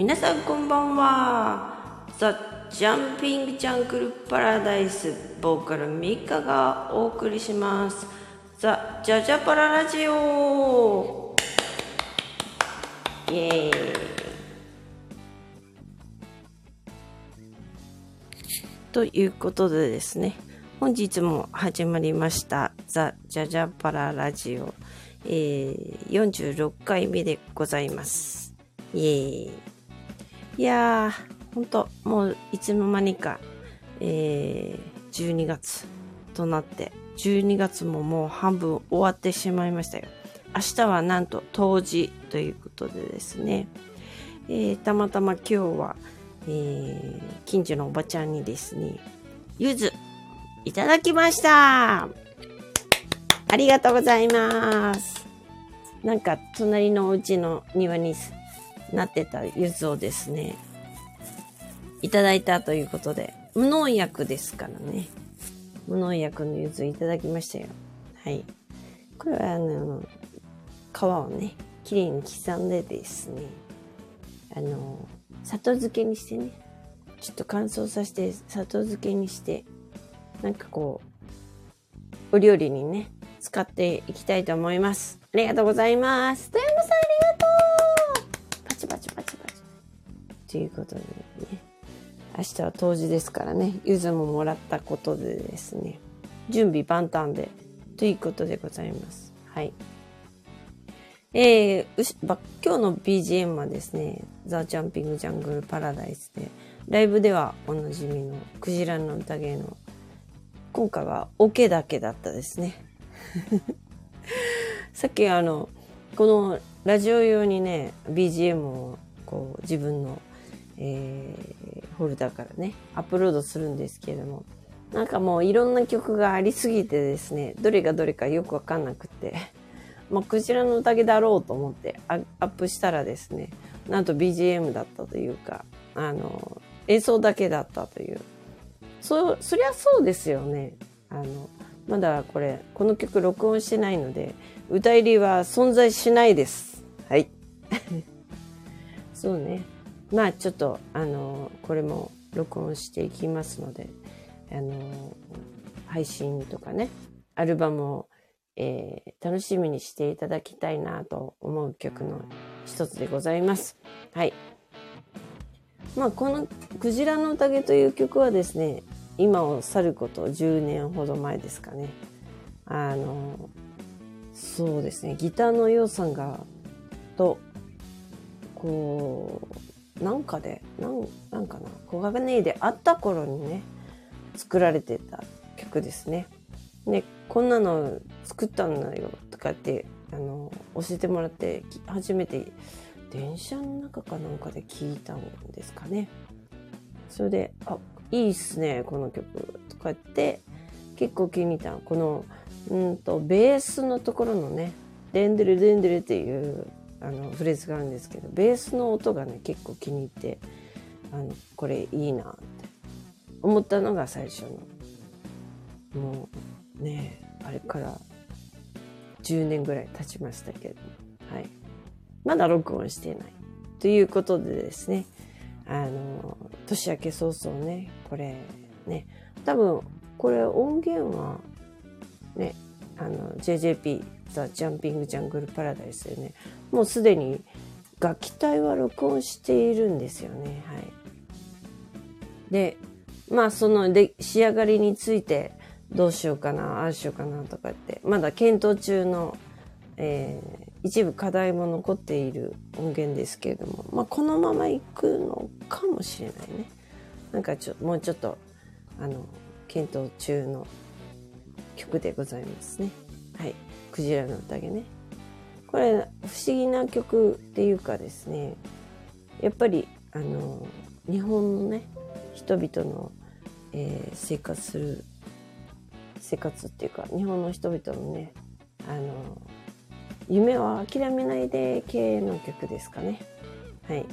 皆さんこんばんは。ザ・ジャンピング・ジャングル・パラダイスボーカルミカがお送りします。ザ・ジャジャパララジオイエーイ。ということでですね本日も始まりましたザ・ジャジャパララジオ、えー、46回目でございます。イエーイ。いやー、ほんと、もういつの間にか、えー、12月となって、12月ももう半分終わってしまいましたよ。明日はなんと冬至ということでですね、えー、たまたま今日は、えー、近所のおばちゃんにですね、ゆず、いただきました。ありがとうございます。なんか、隣のお家の庭になってた柚子をですね、いただいたということで、無農薬ですからね。無農薬の柚子いただきましたよ。はい。これはあの、皮をね、きれいに刻んでですね、あの、砂糖漬けにしてね、ちょっと乾燥させて砂糖漬けにして、なんかこう、お料理にね、使っていきたいと思います。ありがとうございます。富山さんありがとうということでね、明日は冬至ですからね、ゆずももらったことでですね、準備万端で、ということでございます。はい。えー、今日の BGM はですね、ザ・ジャンピング・ジャングル・パラダイスで、ライブではおなじみのクジラの宴の、今回はオケだけだったですね。さっきあの、このラジオ用にね、BGM をこう自分のえー、フォルダからね、アップロードするんですけれども、なんかもういろんな曲がありすぎてですね、どれがどれかよくわかんなくて、まあ、クジラの宴だろうと思ってアップしたらですね、なんと BGM だったというか、あの、演奏だけだったという。そ、そりゃそうですよね。あの、まだこれ、この曲録音してないので、歌入りは存在しないです。はい。そうね。まあちょっとあのこれも録音していきますのであの配信とかねアルバムを、えー、楽しみにしていただきたいなと思う曲の一つでございます。はい。まあこの「クジラの宴」という曲はですね今を去ること10年ほど前ですかね。あのそうですねギターのようさんがとこうなんかで、なん、なんかな、小金で会った頃にね、作られてた曲ですね。で、こんなの作ったんだよとかって、あの、教えてもらって、初めて電車の中かなんかで聞いたんですかね。それで、あ、いいっすね、この曲とかって、結構気に入ったこの、うんと、ベースのところのね、デンデルデンデルっていうあのフレーズがあるんですけどベースの音がね結構気に入ってあのこれいいなって。思ったのが最初の。もうねあれから10年ぐらい経ちましたけど。はい。まだ録音していない。ということでですね。あの年明け早々ねこれね。多分これ音源はねあの JJP ザ・ジャンピング・ジャングル・パラダイスでねもうすでに楽器隊は録音しているんですよね。はい。で、まあそので仕上がりについてどうしようかな、ああしようかなとかって、まだ検討中の、えー、一部課題も残っている音源ですけれども、まあこのまま行くのかもしれないね。なんかちょ、もうちょっと、あの、検討中の曲でございますね。はい。クジラの宴ね。これ不思議な曲っていうかですねやっぱりあの日本のね人々の、えー、生活する生活っていうか日本の人々のねあの夢は諦めないで系の曲ですかね。はい。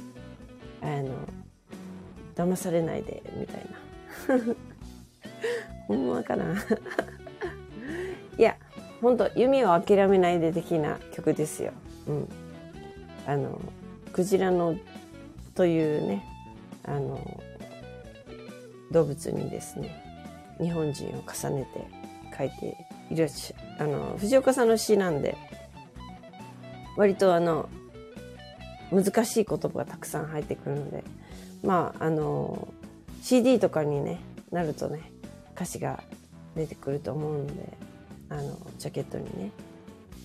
あの騙されないでみたいな。ほんまかな？本当夢を諦めないで的な曲ですよ。うん。あの、クジラのというね、あの、動物にですね、日本人を重ねて書いているし、あの、藤岡さんの詩なんで、割とあの、難しい言葉がたくさん入ってくるので、まあ、あの、CD とかにね、なるとね、歌詞が出てくると思うので、あの、ジャケットにね、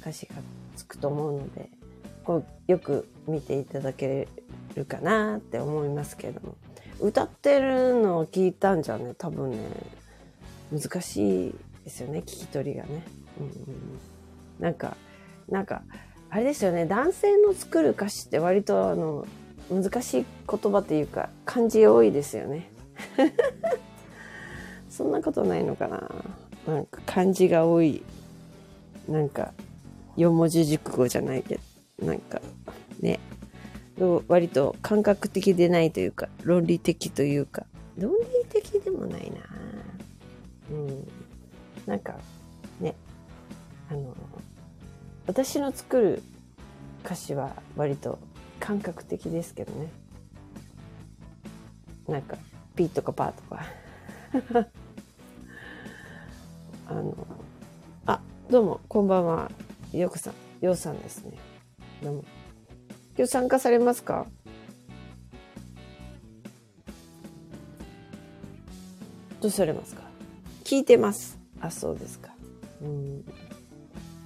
歌詞がつくと思うので、こうよく見ていただけるかなって思いますけれども、歌ってるのを聞いたんじゃね、多分ね、難しいですよね、聞き取りがね。うんうん、なんか、なんか、あれですよね、男性の作る歌詞って割とあの、難しい言葉っていうか、漢字多いですよね。そんなことないのかななんか漢字が多い。なんか、四文字熟語じゃないけど、なんか、ね。割と感覚的でないというか、論理的というか、論理的でもないなうん。なんか、ね。あの、私の作る歌詞は割と感覚的ですけどね。なんか、ピーとかパーとか。あの、あ、どうも、こんばんは。よくさん、ようさんですね。どうも。今日参加されますか？どうされますか？聞いてます。あ、そうですか。うん。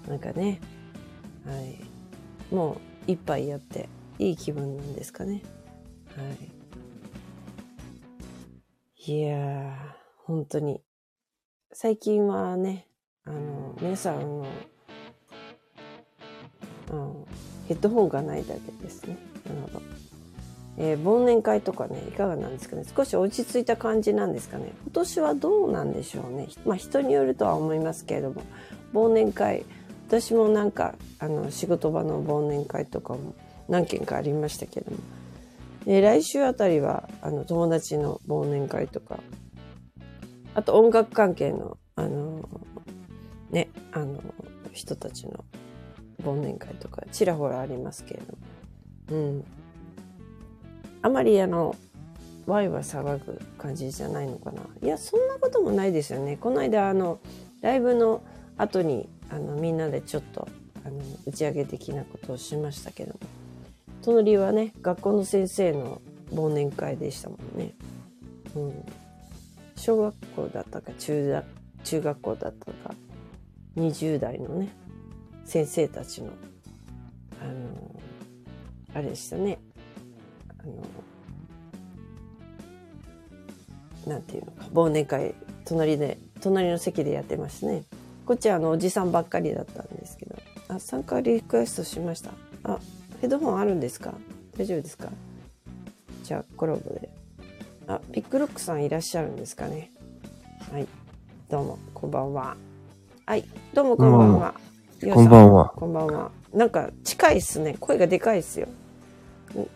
なんかね、はい。もう一杯やっていい気分なんですかね。はい。いやー、本当に。最近はね、あの、皆さんの、うん、ヘッドホンがないだけですね。なるほど。えー、忘年会とかね、いかがなんですかね。少し落ち着いた感じなんですかね。今年はどうなんでしょうね。まあ人によるとは思いますけれども、忘年会、私もなんか、あの、仕事場の忘年会とかも何件かありましたけども。えー、来週あたりは、あの、友達の忘年会とか、あと音楽関係の、あの、ね、あの、人たちの忘年会とかちらほらありますけれども、うん。あまりあの、ワイワイ騒ぐ感じじゃないのかな。いや、そんなこともないですよね。この間、あの、ライブの後に、あの、みんなでちょっと、あの、打ち上げ的なことをしましたけども。隣はね、学校の先生の忘年会でしたもんね。うん。小学校だったか中中学校だったか、20代のね、先生たちの、あの、あれでしたね。あの、なんていうのか、忘年会、隣で、隣の席でやってますね。こっちはあの、おじさんばっかりだったんですけど。あ、参加リクエストしました。あ、ヘッドホンあるんですか？大丈夫ですか？じゃあ、コラボで。あ、ピックロックさんいらっしゃるんですかね。はい。どうも、こんばんは。はい。どうも、こんばんは。こんばんは。こんばんは。なんか近いっすね。声がでかいっすよ。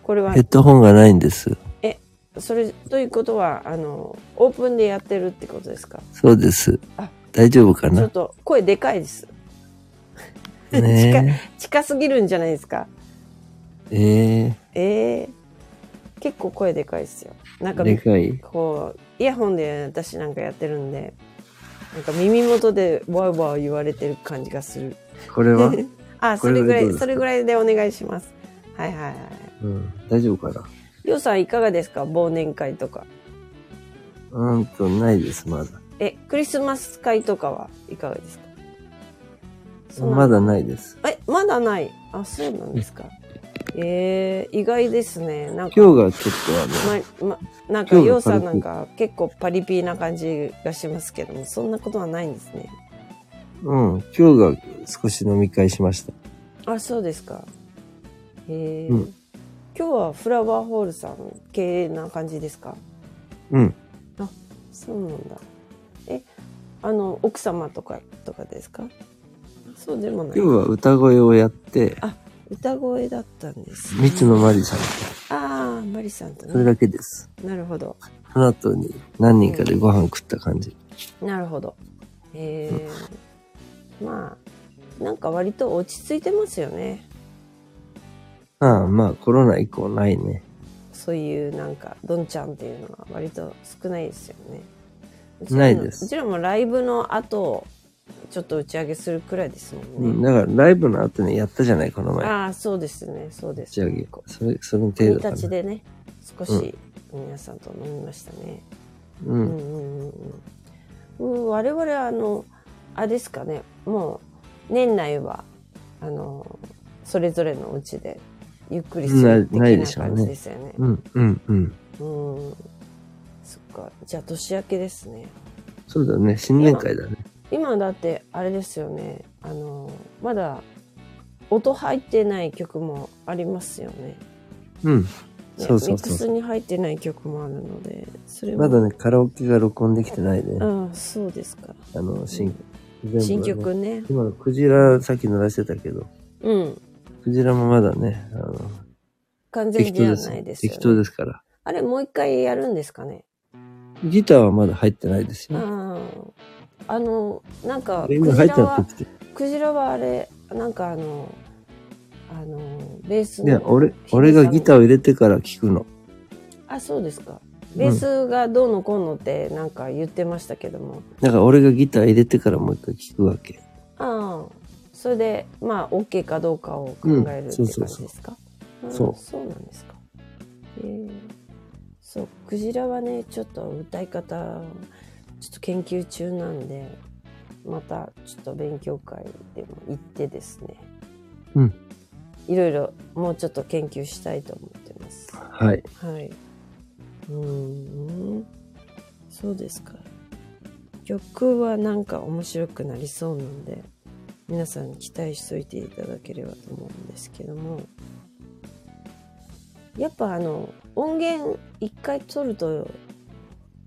これは。ヘッドホンがないんです。え、それということは、あの、オープンでやってるってことですか？そうです。あ、大丈夫かな？ちょっと声でかいです。ね 近、近すぎるんじゃないですか？ええー、ええー、結構声でかいっすよ。なんか、でかい？こう、イヤホンで私なんかやってるんで、なんか耳元でワーワー言われてる感じがする。これは？あ、それぐらい、それぐらいでお願いします。はいはいはい。うん、大丈夫かな？ようさんいかがですか？忘年会とか。うんと、ないです、まだ。え、クリスマス会とかはいかがですか？まだないです。え、まだない？あ、そうなんですか。えー、意外ですね。なんか。今日がちょっとあの。ま、ま、なんか、ようさんなんか結構パリピーな感じがしますけども、そんなことはないんですね。うん、今日が少し飲み会しました。あ、そうですか。へえ、うん、今日はフラワーホールさん系な感じですか？うん。あ、そうなんだ。え、あの、奥様とか、とかですか？そうでもない。今日は歌声をやって、あ、歌声だったんです、ね。三つのマリさんと。ああ、マリさんとね。それだけです。なるほど。その後に何人かでご飯食った感じ。うん、なるほど。へえ。まあ、なんか割と落ち着いてますよね。ああ、まあコロナ以降ないね。そういうなんか、どんちゃんっていうのは割と少ないですよね。ないですうちらもライブの後、ちょっと打ち上げするくらいですもうんん。ね。だからライブの後にやったじゃない、この前。ああ、そうですね、そうです。打ち上げ。それ、その程国度かな。立でね、少し皆さんと飲みましたね。う。うんんうんうんうんうん。我々はあの、あれですかね、もう年内は、あの、それぞれのうちでゆっくりする的な感じですよね。うん、うん、うん。うん。そっか。じゃあ年明けですね。そうだね。新年会だね。今だってあれですよね。あの、まだ音入ってない曲もありますよね。うん。ねそうそうミックスそう。に入ってない曲もあるので、それも。まだね、カラオケが録音できてないね。ああ、そうですか。あの、新、全部はね新曲ね。今のクジラさっき鳴らしてたけど、うん。クジラもまだね、あの、完全です。ないですよ、ね。適当ですから。あれ、もう一回やるんですかね。ギターはまだ入ってないですよ。ああ。あの、なんか、クジラは。クジラはあれ、なんかあの、あの、ベースね、の。俺、俺がギターを入れてから聞くの。あ、そうですか。ベースがどうのこうのってなんか言ってましたけども。だから俺がギター入れてからもう一回聞くわけ。ああ。それで、まあ、OK かどうかを考えるって感じですか、うんそうそうああそうそうなんですか。ええそう、クジラはね、ちょっと歌い方、ちょっと研究中なんで、またちょっと勉強会でも行ってですね。うん。いろいろもうちょっと研究したいと思ってます。はい。はい。うーん。そうですか。曲はなんか面白くなりそうなんで、皆さんに期待しといていただければと思うんですけども。やっぱあの、音源一回取ると、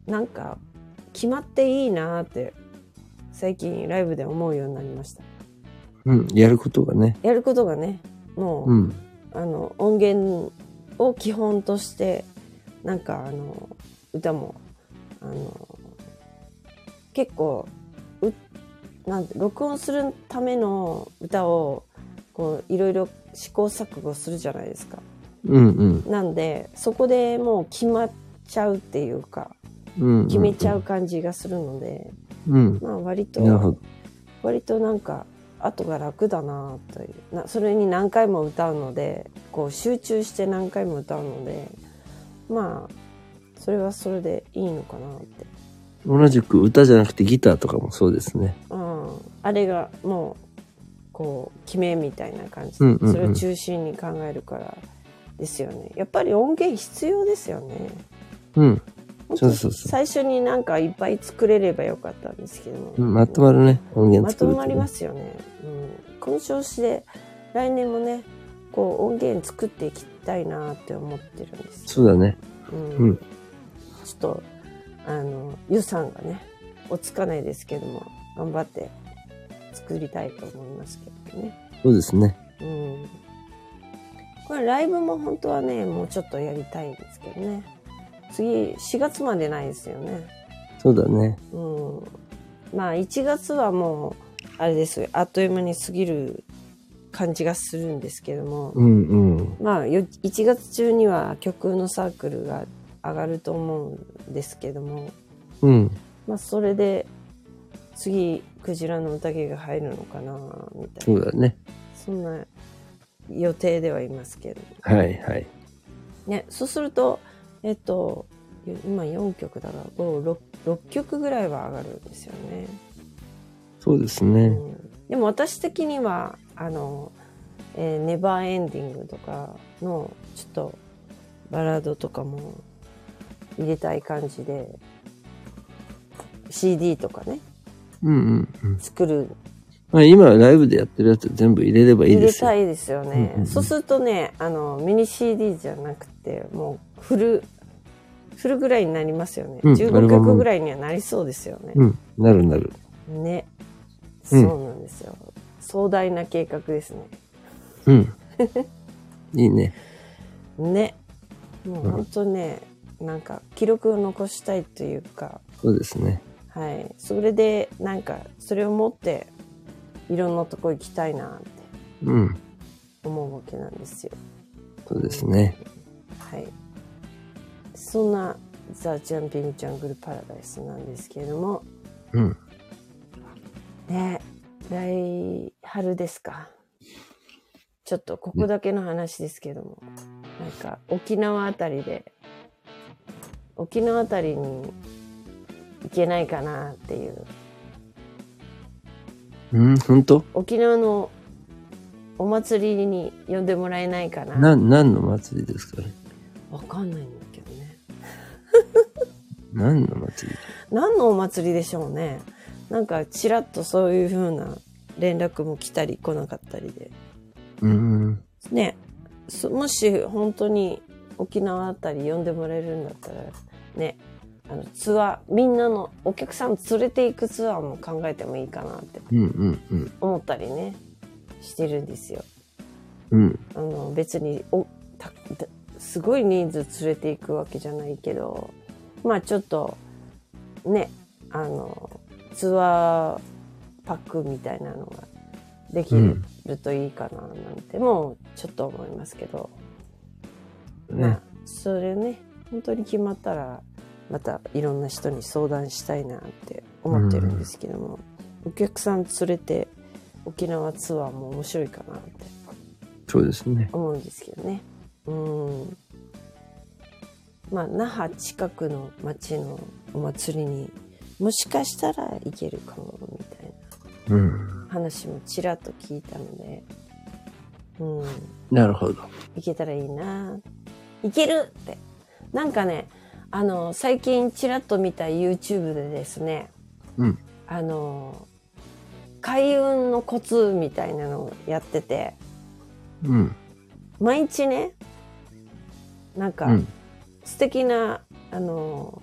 なんか決まっていいなーって、最近ライブで思うようになりました。うん。やることがね。やることがね、もう、うん。あの音源を基本としてなんかあの歌もあの結構うなんて録音するための歌をこういろいろ試行錯誤するじゃないですか。うんうん。なんでそこでもう決まっちゃうっていうか。決めちゃう。感じがするので、うん。まあ割と。割となんか後が楽だなというなそれに何回も歌うのでこう集中して何回も歌うのでまあそれはそれでいいのかなって、同じく歌じゃなくてギターとかもそうですね。うん、あれがもうこう決めみたいな感じで、それを中心に考えるからですよねやっぱり音源必要ですよねうん。そうそうそう。最初になんかいっぱい作れればよかったんですけど。まとまるね。音源ま作ると、ね。とまりますよね、うん、この調子で来年もねこう音源作っていきたいなって思ってるんです。よ、そうだね。うん。うん。ちょっとあの予算がね落ち着かないですけども頑張って作りたいと思いますけどね、そうですね。うん、これライブも本当はねもうちょっとやりたいんですけどね次4月までないですよねそうだね。うん、まあ1月はもうあれですよあっという間に過ぎる感じがするんですけども、うんうん。まあよ1月中には曲のサークルが上がると思うんですけども、うん。まあ、それで次クジラの宴が入るのかなみたいなそうだね。そんな予定ではいますけどはいはい。ねそうするとえっと今4曲だから 6, 6曲ぐらいは上がるんですよね。そうですね。うん、でも私的にはあの、えーネバーエンディングとかのちょっとバラードとかも入れたい感じで CD とかねうんうんうん。作るまあ今ライブでやってるやつ全部入れればいい入ですよ。れたいですよね、うんうんうんそうするとねあのミニ CD じゃなくてもうフルフルぐらいになりますよね、うんア15ルバム曲ぐらいにはなりそうですよね、うん。なるなる。ねうんそうなんですよ、壮大な計画ですねうん。いいね。ねもう本当ね、なんか記録を残したいというかそうですね。はいそれでなんかそれを持っていろんなとこ行きたいなってうん。思うわけなんですよそうですね。はいそんなザ・ジャンピング・ジャングル・パラダイスなんですけれども、うん。ね、来春ですか。ちょっとここだけの話ですけども、なんか沖縄あたりで、沖縄あたりに行けないかなっていう、うん、ほんと沖縄のお祭りに呼んでもらえないかな。な、何の祭りですか？ねわかんないんだ。何の祭り？何のお祭りでしょうね。なんかちらっとそういう風な連絡も来たり来なかったりで。うん。ね、そもし本当に沖縄あたり呼んでもらえるんだったら、ね、あのツアー、みんなのお客さん連れて行くツアーも考えてもいいかなって。思ったりね、してるんですよ。うん。あの別におたたすごい人数連れて行くわけじゃないけど、まあちょっとね、あの、ツアーパックみたいなのができうんるといいかななんてもちょっと思いますけど、まねあ。それね、本当に決まったらまたいろんな人に相談したいなって思ってるんですけども、お客さん連れて沖縄ツアーも面白いかなってそうですね。思うんですけどね。うん。まあ、那覇近くの町のお祭りにもしかしたら行けるかもみたいうん。な話もちらっと聞いたので、うん。なるほど。行けたらいいな。行けるって。なんかね、あの、最近ちらっと見た YouTube でですね、うん。あの、開運のコツみたいなのをやってて、うん。毎日ね、なんか、うん。素敵な、あの、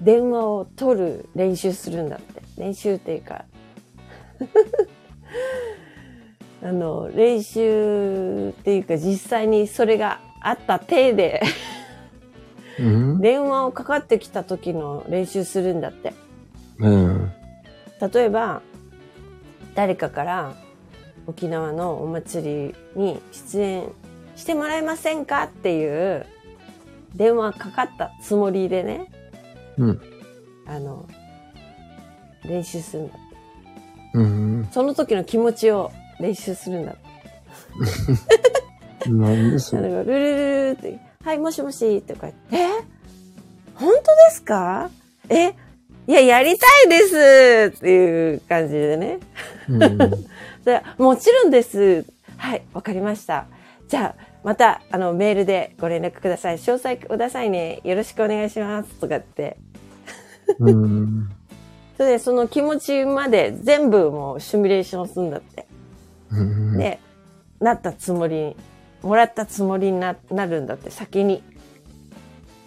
電話を取る練習するんだって。練習っていうか、あの、練習っていうか実際にそれがあった体でうん。電話をかかってきた時の練習するんだって。うん。例えば、誰かから沖縄のお祭りに出演してもらえませんか？っていう電話かかったつもりでね、うん。あの、練習するんだって。うん。その時の気持ちを練習するんだ って。なんでそれ。ルルルルルって、はい、もしもし、とか言って、え？本当ですかえ？いや、やりたいですっていう感じでね。うん。でもちろんです。はい、わかりました。じゃあ、また、あの、メールでご連絡ください。詳細くださいね。よろしくお願いします。とかって。うん。それで、その気持ちまで全部もうシミュレーションするんだって。うん。で、なったつもり、もらったつもりにななるんだって、先に。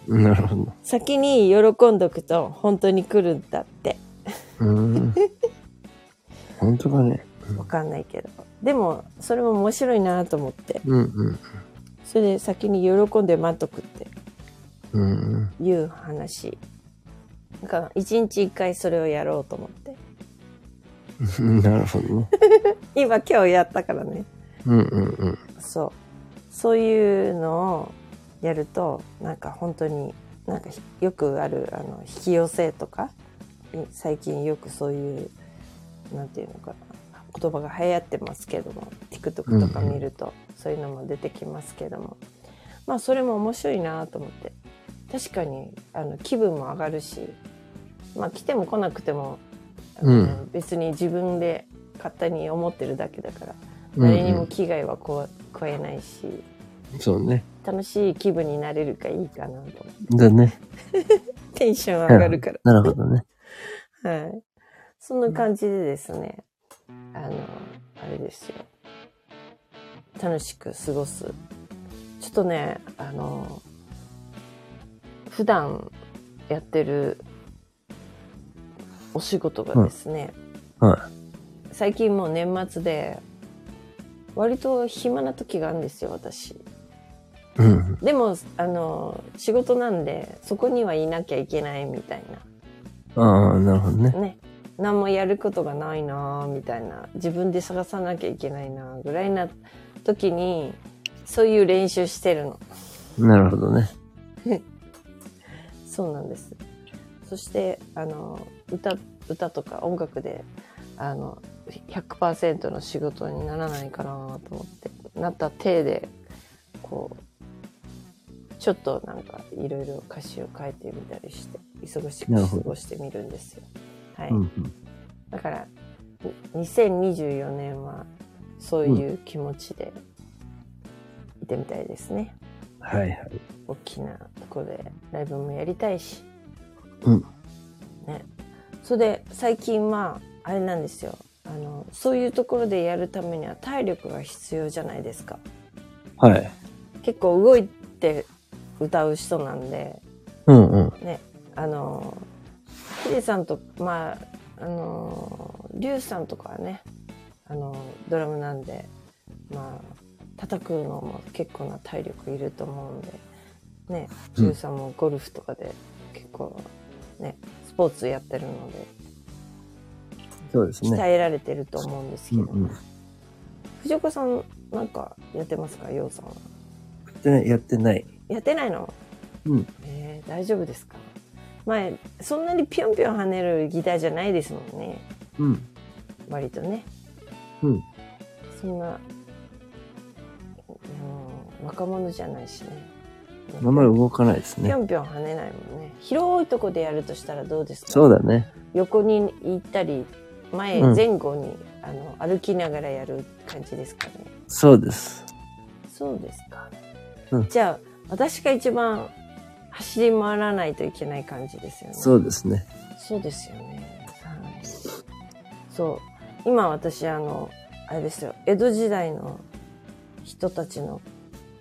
なるほど。先に喜んどくと本当に来るんだって。うん。本当かね。わかんないけど。でも、それも面白いなと思って。うんうん。それで先に喜んで待っとくってうん。いう話。だから、一日一回それをやろうと思って。なるほどね。今今日やったからね。うんうんうん。そう。そういうのをやると、なんか本当に、なんかひよくある、あの、引き寄せとか、い最近よくそういう、なんていうのかな、言葉が流行ってますけども、TikTok とか見ると、そういうのも出てきますけども。まあ、それも面白いなと思って。確かに、あの、気分も上がるし、まあ、来ても来なくても、うん別に自分で勝手に思ってるだけだから、うん誰にも危害はこ加えないし、そうね。楽しい気分になれるかいいかなと。だね。テンション上がるから。なるほどね。はい。そんな感じでですね、あの、あれですよ。楽しく過ごす。ちょっとね、あの、普段やってるお仕事がですね、は最近もう年末で、割と暇な時があるんですよ、私。い。うん。でも、あの、仕事なんで、そこにはいなきゃいけないみたいああ、なるほどね。な。ね。何もやることがないなぁみたいな。自分で探さなきゃいけないなぐらいな時に、そういう練習してるの。なるほどね。そうなんです。そして、あの、歌、歌とか音楽で、あの、100%の仕事にならないかなと思って、なった体で、こう、ちょっとなんかいろいろ歌詞を書いてみたりして、忙しく過ごしてみるんですよ。はい。うんうん。だから、に2024年はそういう気持ちでいてみたいですね。はいはい。大きなところでライブもやりたいし。うん。ね。それで最近は、あれなんですよ。あの、そういうところでやるためには体力が必要じゃないですか。はい。結構動いて歌う人なんで、うんうん。ね、あの、ヒデさんと、まあ、あの、リュウさんとかはね、あの、ドラムなんで、まあ、叩くのも結構な体力いると思うんで、ね、うんリュウさんもゴルフとかで結構、ね、スポーツやってるので、そうですね。鍛えられてると思うんですけど、うんうん。藤岡さんなんかやってますか、ヨウさんは。でやってない。やってないの？うん。えー、大丈夫ですか？前、そんなにぴょんぴょん跳ねるギターじゃないですもんね。うん。割とね。うん。そんな、うん、若者じゃないしね。あんまり動かないですね。ぴょんぴょん跳ねないもんね。広いとこでやるとしたらどうですか？そうだね。横に行ったり、前、うん前後に、あの、歩きながらやる感じですかね。そうです。そうですか。うんじゃあ、私が一番走り回らないといけない感じですよね。そうですね。そうですよね。はい。そう。今私、あの、あれですよ。江戸時代の人たちの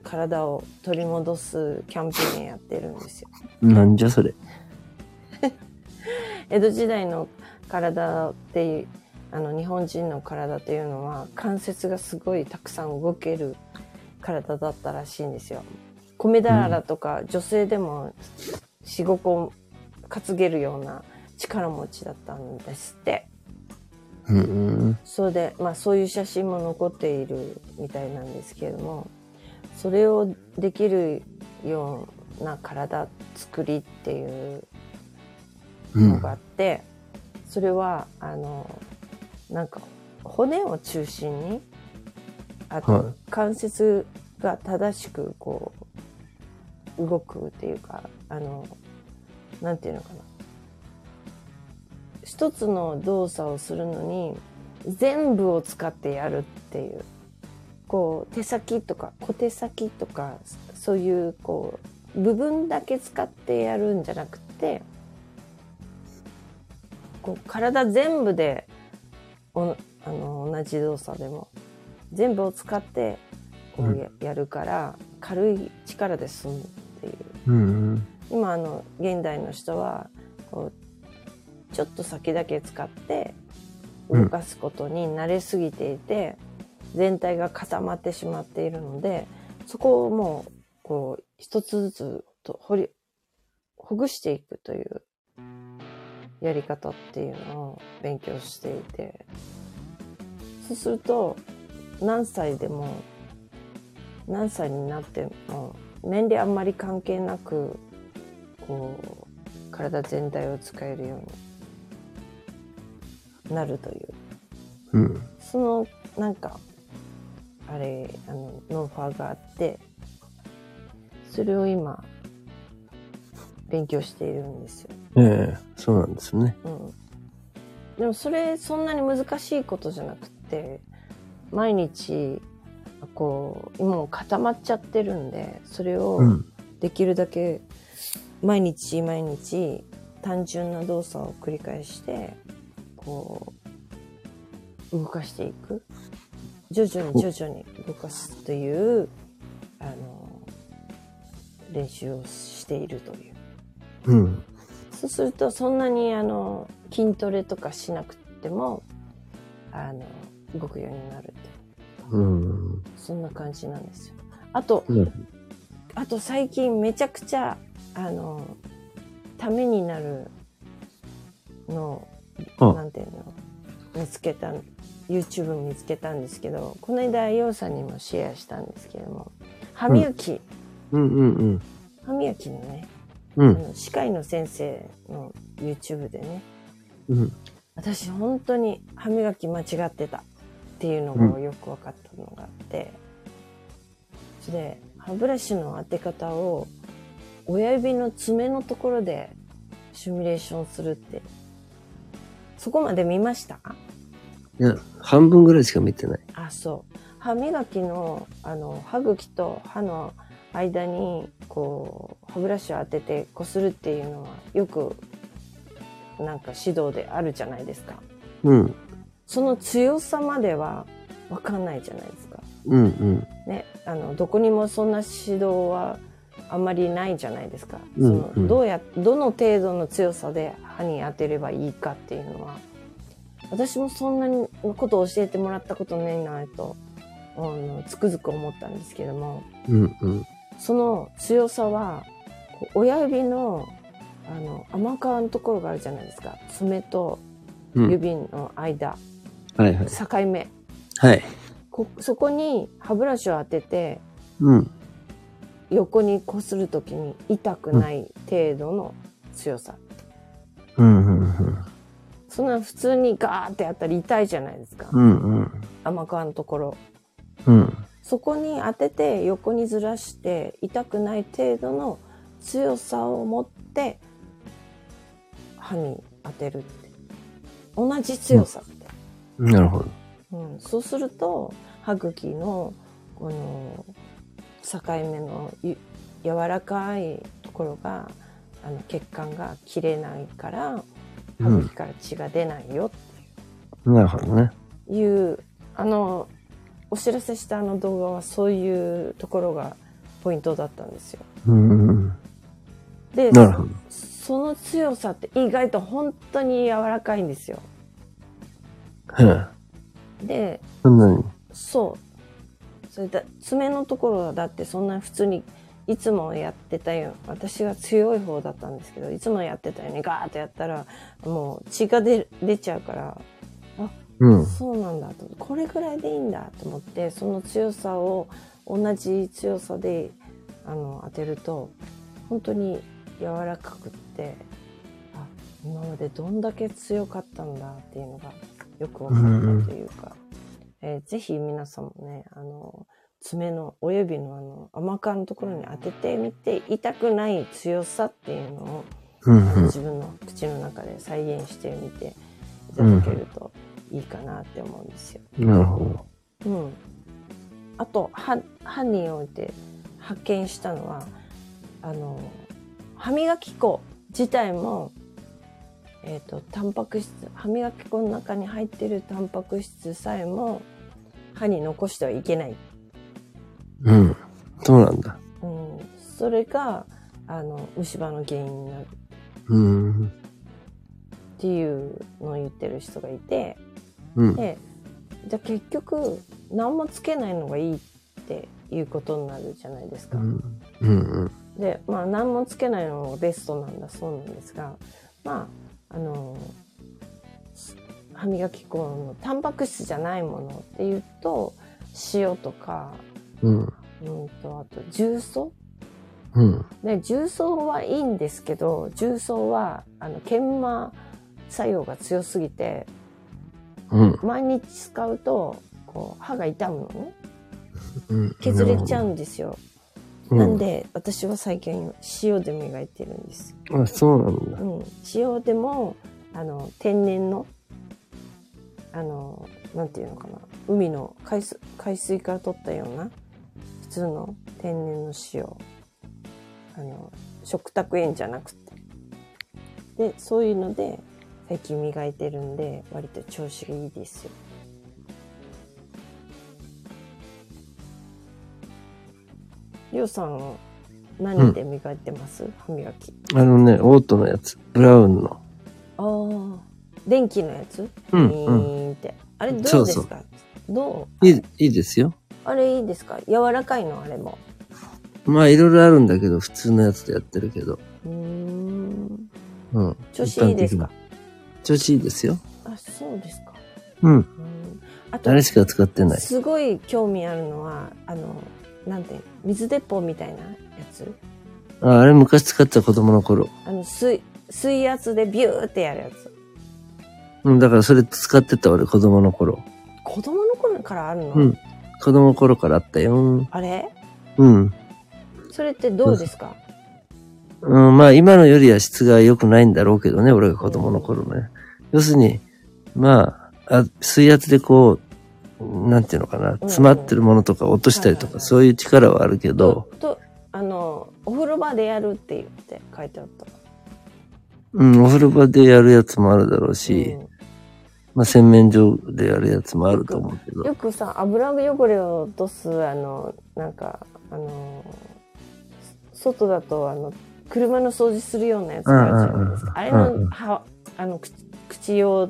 体を取り戻すキャンペーンやってるんですよ。なんじゃそれ。江戸時代の体っていう、あの、日本人の体っていうのは関節がすごいたくさん動ける体だったらしいんですよ。米俵とか女性でも4、5個担げるような力持ちだったんですって。うんうん。それで、まあそういう写真も残っているみたいなんですけれども、それをできるような体作りっていううん。のがあって、それは、あの、なんか骨を中心に、あはと関節が正しくこう、動くっていうか、あの、なんていうのかな。一つの動作をするのに、全部を使ってやるっていう。こう、手先とか、小手先とか、そういう、こう、部分だけ使ってやるんじゃなくて、こう体全部でおあの同じ動作でも全部を使ってこうや,、やるから軽い力で済むううんうん。今あの現代の人はこうちょっと先だけ使って動かすことに慣れすぎていて、全体が固まってしまっているのでそこをもうこう一つずつと掘りほぐしていくというやり方っていうのを勉強していてそうすると何歳でも何歳になっても年齢あんまり関係なくこう体全体を使えるようになるといううん。そのなんかあれあのノウハウがあってそれを今勉強しているんですよ。ええそうなんですね。うん、でもそれそんなに難しいことじゃなくて毎日こうもう固まっちゃってるんでそれをうん。できるだけ毎日毎日単純な動作を繰り返してこう動かしていく徐々に徐々に動かすというあの練習をしているといううん。そうするとそんなにあの筋トレとかしなくてもあの動くようになるといううん。そんな感じなんですよあとうん。あと最近めちゃくちゃ、あの、ためになるのを、なあ、んていうの、見つけた、YouTube 見つけたんですけど、この間、ようさんにもシェアしたんですけども、歯磨き、うんうんうん。歯磨きのね、あうん。の歯科医の先生の YouTube でね、うん。私本当に歯磨き間違ってたっていうのがよく分かったのがあって、それで歯ブラシの当て方を親指の爪のところでシミュレーションするってそこまで見ました？いや、半分ぐらいしか見てない。あそう歯磨きのあの歯茎と歯の間にこう歯ブラシを当ててこするっていうのはよくなんか指導であるじゃないですかうん。その強さまでは分かんないじゃないですか。うんうん。ね、あのどこにもそんな指導はあんまりないじゃないですか。うんそのうんどうやどの程度の強さで歯に当てればいいかっていうのは私もそんなにことを教えてもらったことないなとあのつくづく思ったんですけどもうんうん。その強さは親指のあの甘皮のところがあるじゃないですか爪とうん。指の間、はいはい。境目はい。こそこに歯ブラシを当ててうん。横にこするときに痛くない程度の強さ、うんうんうん。そんな普通にガーってやったら痛いじゃないですか、うんうん。甘皮のところうん。そこに当てて横にずらして痛くない程度の強さを持って歯に当てるって同じ強さって、なるほど。うん、そうすると歯茎のこの境目のゆ柔らかいところがあの血管が切れないから歯茎から血が出ないよなるほどね。っていう、あのお知らせしたあの動画はそういうところがポイントだったんですよ。うんうん。でなるほど。その強さって意外と本当に柔らかいんですよ。はい。でそんなに？そう。それだ爪のところはだってそんな普通にいつもやってたよ私が強い方だったんですけどいつもやってたようにガーッとやったらもう血が出出ちゃうからうん。そうなんだとこれぐらいでいいんだと思ってその強さを同じ強さであの当てると本当に柔らかくってあ今までどんだけ強かったんだっていうのがよく分かったというか、えーぜひ皆さんもねあの爪の親指のあの甘皮のところに当ててみて痛くない強さっていうのをうん自分の口の中で再現してみていただけるといいかなって思うんですよ。なるほど。うん、あと歯歯において発見したのはあの歯磨き粉自体も、えー、とタンパク質歯磨き粉の中に入ってるタンパク質さえも歯に残してはいけない、うん。そうなんだ。うん、それがあの虫歯の原因になるうん。っていうのを言ってる人がいて。うん。でじゃあ結局何もつけないのがいいっていうことになるじゃないですか。うん。うん。でまあ何もつけないのがベストなんだそうなんですがまああの歯磨き粉のタンパク質じゃないものっていうと塩とか、うん。うん、とあと重曹？うん。で重曹はいいんですけど重曹はあの研磨作用が強すぎてうん。毎日使うとこう歯が痛むのねうん。削れちゃうんですよ、うなんで私は最近塩で磨いてるんです、あ、そうなんだ。うん、塩でもあの天然のあのなんていうのかな。海の海水海水から取ったような普通の天然の塩。あの食卓塩じゃなくて。でそういうので最近磨いてるんで割と調子がいいですよりょうさんは何で磨いてます、歯磨き。あのね、オートのやつ。ブラウンの。ああ。電気のやつ？うんビーンって、あれどうですか？そうどう？いい、いいですよ。あれいいですか？柔らかいのあれも。まあ、いろいろあるんだけど、普通のやつでやってるけど。うーん。うん。調子いいですか？調子いいですよ。あそうですか。うん。うん。あとあれしか使ってない。すごい興味あるのはあのなんて水鉄砲みたいなやつ？ああれ昔使ってた子供の頃。あの、水、水圧でビューってやるやつ。うん、だからそれ使ってた俺子供の頃。子供の頃からあるの、うん。子供の頃からあったよ。あれ？うん。それってどうですか？うん、まあ今のよりは質が良くないんだろうけどね、俺が子供の頃ね。要するに、まあ、あ水圧でこう、なんていうのかな、詰まってるものとか落としたりとか、そういう力はあるけど、と、あの、お風呂場でやるって言って書いてあった。うん、お風呂場でやるやつもあるだろうし、うん。まあ洗面所でやるやつもあると思うけど。よくさ油汚れを落とすあのなんかあの外だとあの車の掃除するようなやつがあるじゃないですか、あれのはあの口口用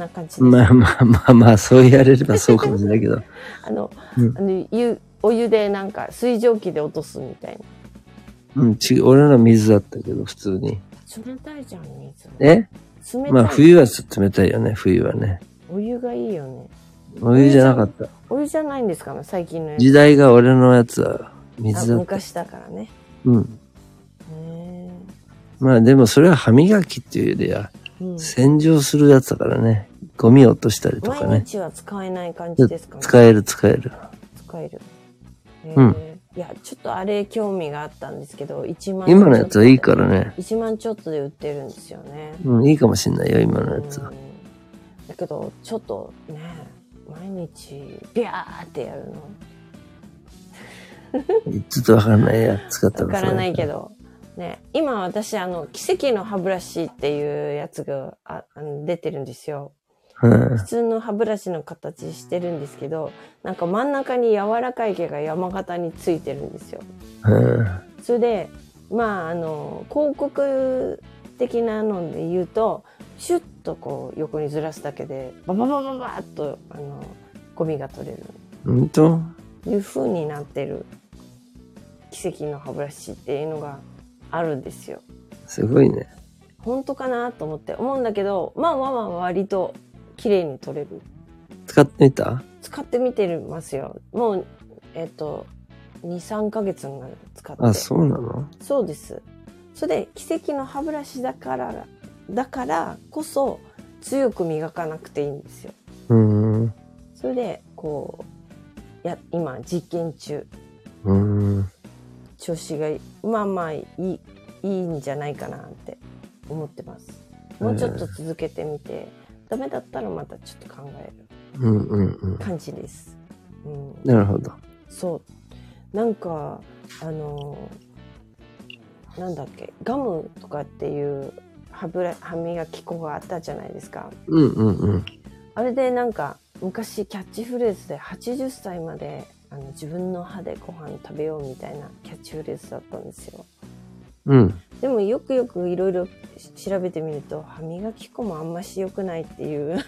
な感じです、まあまあまあまあ、そうやれればそうかもしれないけど。あのうんあの湯お湯でなんか水蒸気で落とすみたいなうん、違う、俺のは水だったけど、普通に。冷たいじゃん水え？冷たい、まあ冬は冷たいよね、冬はね。お湯がいいよねお湯じゃなかった。お湯じゃないんですかね最近のやつ時代が俺のやつはあ水だった。昔だからねうん。へまあでもそれは歯磨きっていうよりは、えうん洗浄するやつだからね。ゴミ落としたりとかね。毎日は使えない感じですかね使える使える。使える。へうんえいや、ちょっとあれ興味があったんですけど、1万今のやつはいいからね。1万ちょっとで売ってるんですよね。うん、いいかもしんないよ、今のやつは。うんだけど、ちょっとね、毎日、ビャーってやるの。ちょっとわかんないや、使ったら。わからないけ。ど。ね、今私、あの、奇跡の歯ブラシっていうやつがああの出てるんですよ。うん。普通の歯ブラシの形してるんですけど、なんか真ん中に柔らかい毛が山形についてるんですよ。うん。それでまああの広告的なので言うとシュッとこう横にずらすだけでバババババッとあのゴミが取れるほんという風になってる奇跡の歯ブラシっていうのがあるんですよ。すごいね。本当かなと思って思うんだけどまあまあまあ割と綺麗に取れる。使ってみた？使ってみてますよ。もうえっ、と23ヶ月になる使って。あ、そうなの？そうです。それで奇跡の歯ブラシだからだからこそ強く磨かなくていいんですよ。うーん。それでこうや今実験中うーん。調子がいいまあまあいいいいんじゃないかなって思ってます。もうちょっと続けてみて、ダメだったらまたちょっと考える。感じです。うん、なるほど。そう。なんか、あの、なんだっけ、ガムとかっていう歯ブラ歯磨き粉があったじゃないですか。うんうんうん。あれでなんか、昔キャッチフレーズで80歳まであの自分の歯でご飯食べようみたいなキャッチフレーズだったんですよ。うん。でもよくよくいろいろ調べてみると歯磨き粉もあんまし良くないっていう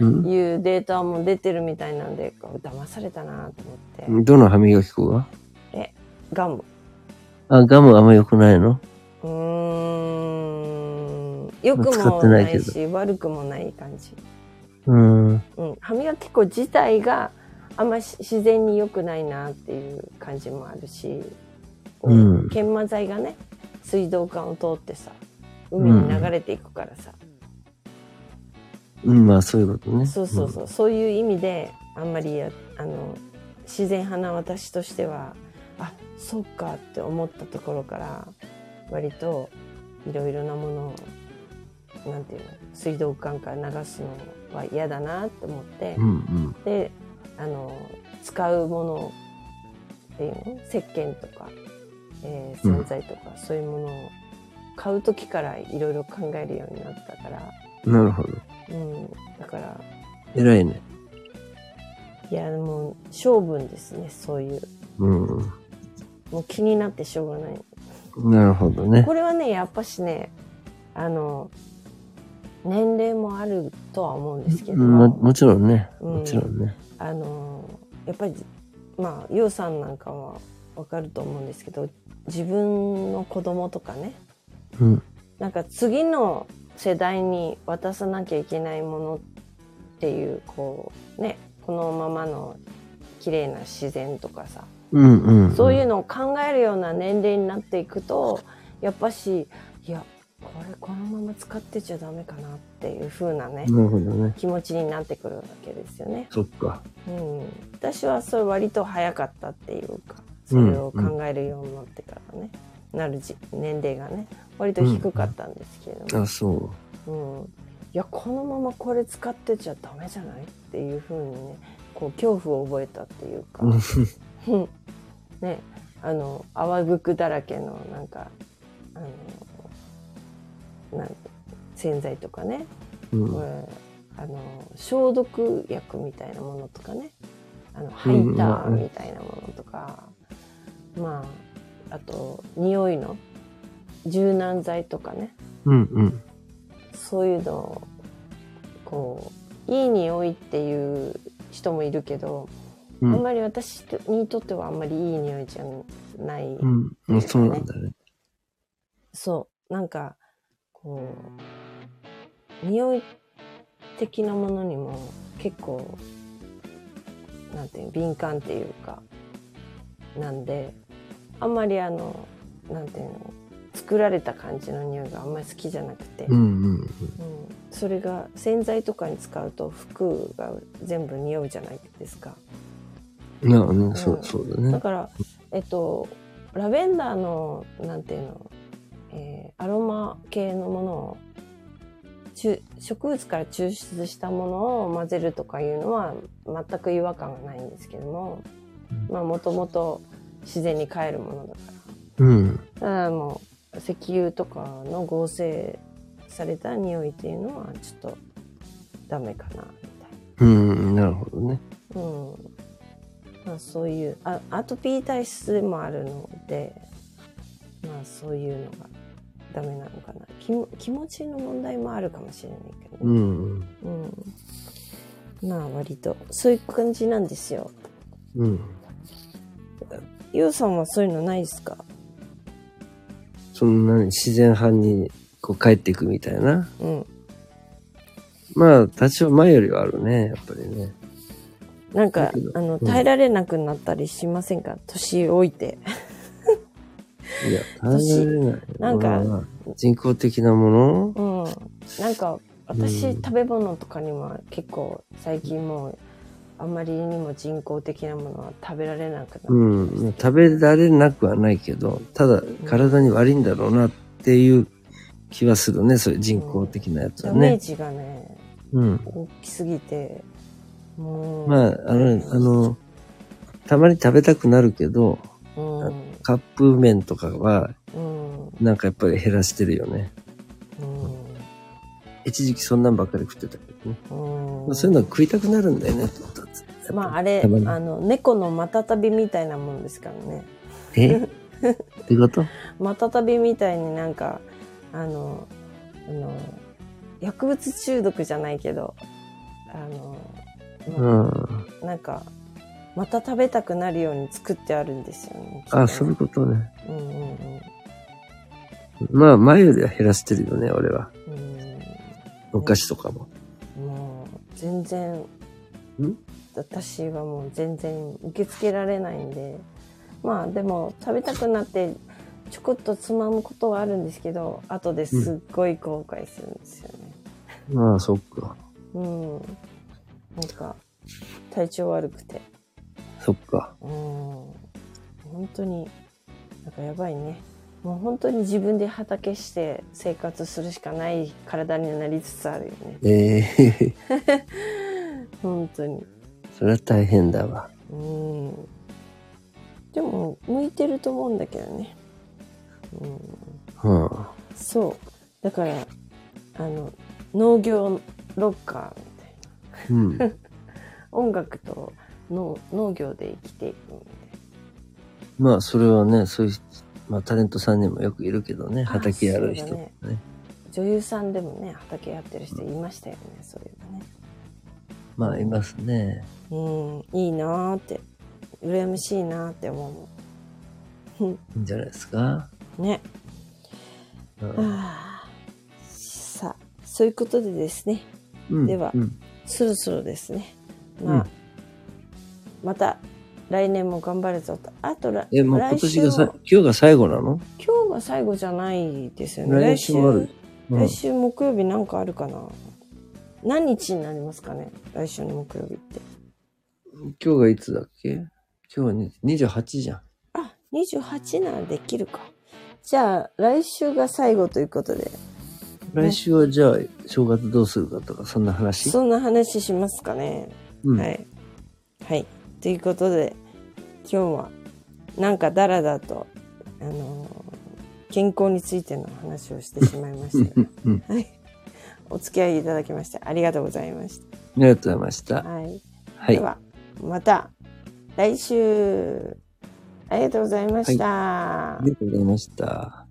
うん。いうデータも出てるみたいなんで騙されたなと思って。どの歯磨き粉が？ガム。あ、ガムあんま良くないの？うーん。良くもてないいし悪くもない感じ、うーん。うん、歯磨き粉自体があんまし自然に良くないなっていう感じもあるし、うん。研磨剤がね水道管を通ってさ海に流れていくからさ、うん、まあそういうことね。そうそうそう、そういう意味であんまりやあの自然派な私としてはあそうかって思ったところから割といろいろなものをなんていうの水道管から流すのは嫌だなって思って、うん。うん。であの使うものっていうの石鹸とか、えーうん洗剤とか、そういうものを買う時からいろいろ考えるようになったから、うん。なるほど。うん、だから偉いね。いやもう性分ですねそういううん。もう気になってしょうがないなるほどね。これはねやっぱしねあの年齢もあるとは思うんですけどうんもも、もちろんね。うんもちろんね。あのやっぱりまあゆうさんなんかはわかると思うんですけど自分の子供とかねうん。なんか次の世代に渡さなきゃいけないものっていうこうねこのままの綺麗な自然とかさうんうん。そういうのを考えるような年齢になっていくと、やっぱし、いや、これこのまま使ってちゃダメかなっていう風なね、ね。気持ちになってくるわけですよね。そっか。うん。私はそれ割と早かったっていうか、それを考えるようになってからね、なるじ年齢がね、割と低かったんですけれども。あ、そう。ん、いやこのままこれ使ってちゃダメじゃないっていう風にねこう恐怖を覚えたっていうか、う。うんねあの泡ぐくだらけのなんかあのなん洗剤とかね、うん。これあの消毒薬みたいなものとかね。あのハイターみたいなものとか、まああと匂いの柔軟剤とかねうんうん。そういうのをこういい匂いっていう人もいるけど、うんあんまり私にとってはあんまりいい匂いじゃない、うん。うんそうなんだね。そうなんかこう匂い的なものにも結構なんていう敏感っていうかなんであんまりあのなんていうの作られた感じの匂いがあんまり好きじゃなくて、うんうん。うん、それが洗剤とかに使うと服が全部匂うじゃないですか。なあね、そう、そうだね。だからえっとラベンダーのなんていうの、えーアロマ系のものを中植物から抽出したものを混ぜるとかいうのは全く違和感がないんですけどもうん。まあもともと自然に帰るものだから。うん。だからもう石油とかの合成された匂いっていうのはちょっとダメかなみたいなうん、なるほどね。うん。まあ、そういうあアトピー体質もあるのでまあそういうのがダメなのかな気気持ちの問題もあるかもしれないけどう、ん。うん。まあ割とそういう感じなん。ですようん。ゆうさんはそういうのないですか？そんなに自然派にこう帰っていくみたいな。うん。まあ、多少前よりはあるね、やっぱりね。なんかあのうん。耐えられなくなったりしませんか、年老いて。いや、耐えられない。なんかまあ人工的なもの。うん、なんか私、うん。食べ物とかにも結構最近もうあんまりにも人工的なものは食べられなくなって、うん。食べられなくはないけど、ただ体に悪いんだろうなっていう気はするね、そういう人工的なやつはね。ダメージがねうん。大きすぎてもうまあ、あの、あの、たまに食べたくなるけど、うんカップ麺とかは、うんなんかやっぱり減らしてるよね。一時期そんなんばっかり食ってたけどね。うそういうのは食いたくなるんだよね。まああれあの猫のまたたびみたいなもんですからねえ？ってこと？またたびみたいになんかあのあの薬物中毒じゃないけどあの、うん。なんかまた食べたくなるように作ってあるんですよね。あ、そういうことね。うんうんまあ、前よりは減らしてるよね、俺は。うんお菓子とかも。うんもう全然ん？私はもう全然受け付けられないんでまあでも食べたくなってちょこっとつまむことはあるんですけど後ですっごい後悔するんですよね。まあ、そっか。うん。なんか、体調悪くて。そっか。うん。本当に、なんかやばいね。もう本当に自分で畑して生活するしかない体になりつつあるよね。ええ 本当に。それは大変だわ。うん。でも、向いてると思うんだけどね。うん。うん。そう。だから、あの、農業ロッカーみたいな。うん。音楽と農農業で生きていくみたいまあ、それはね、そういう、まあ、タレントさんにもよくいるけどね、あ畑やる人ねだね女優さんでもね畑やってる人いましたよねそういえばねまあ、いますね。うん。いいなーって。羨ましいなーって思う。いいんじゃないですか？ね。うん。はあさあそういうことでですね。うんではうん。そろそろですね。まあ、うん。また来年も頑張るぞと。あとら、え、もう今年がさも、今日が最後なの？今日が最後じゃないですよね。来週もある。うん来週木曜日なんかあるかな。何日になりますかね？来週の木曜日って。今日がいつだっけ？今日はね28じゃん。あ、28ならできるか。じゃあ、来週が最後ということで、来週はじゃあ、正月どうするかとか、そんな話？そんな話しますかね。うん。はい。はい。ということで、今日は、なんかだらだと、あのー健康についての話をしてしまいました。はい。お付き合いいただきましてありがとうございましありがとうございました。た。はい。はい。では、また来週、ありがとうございました。ありがとうございました。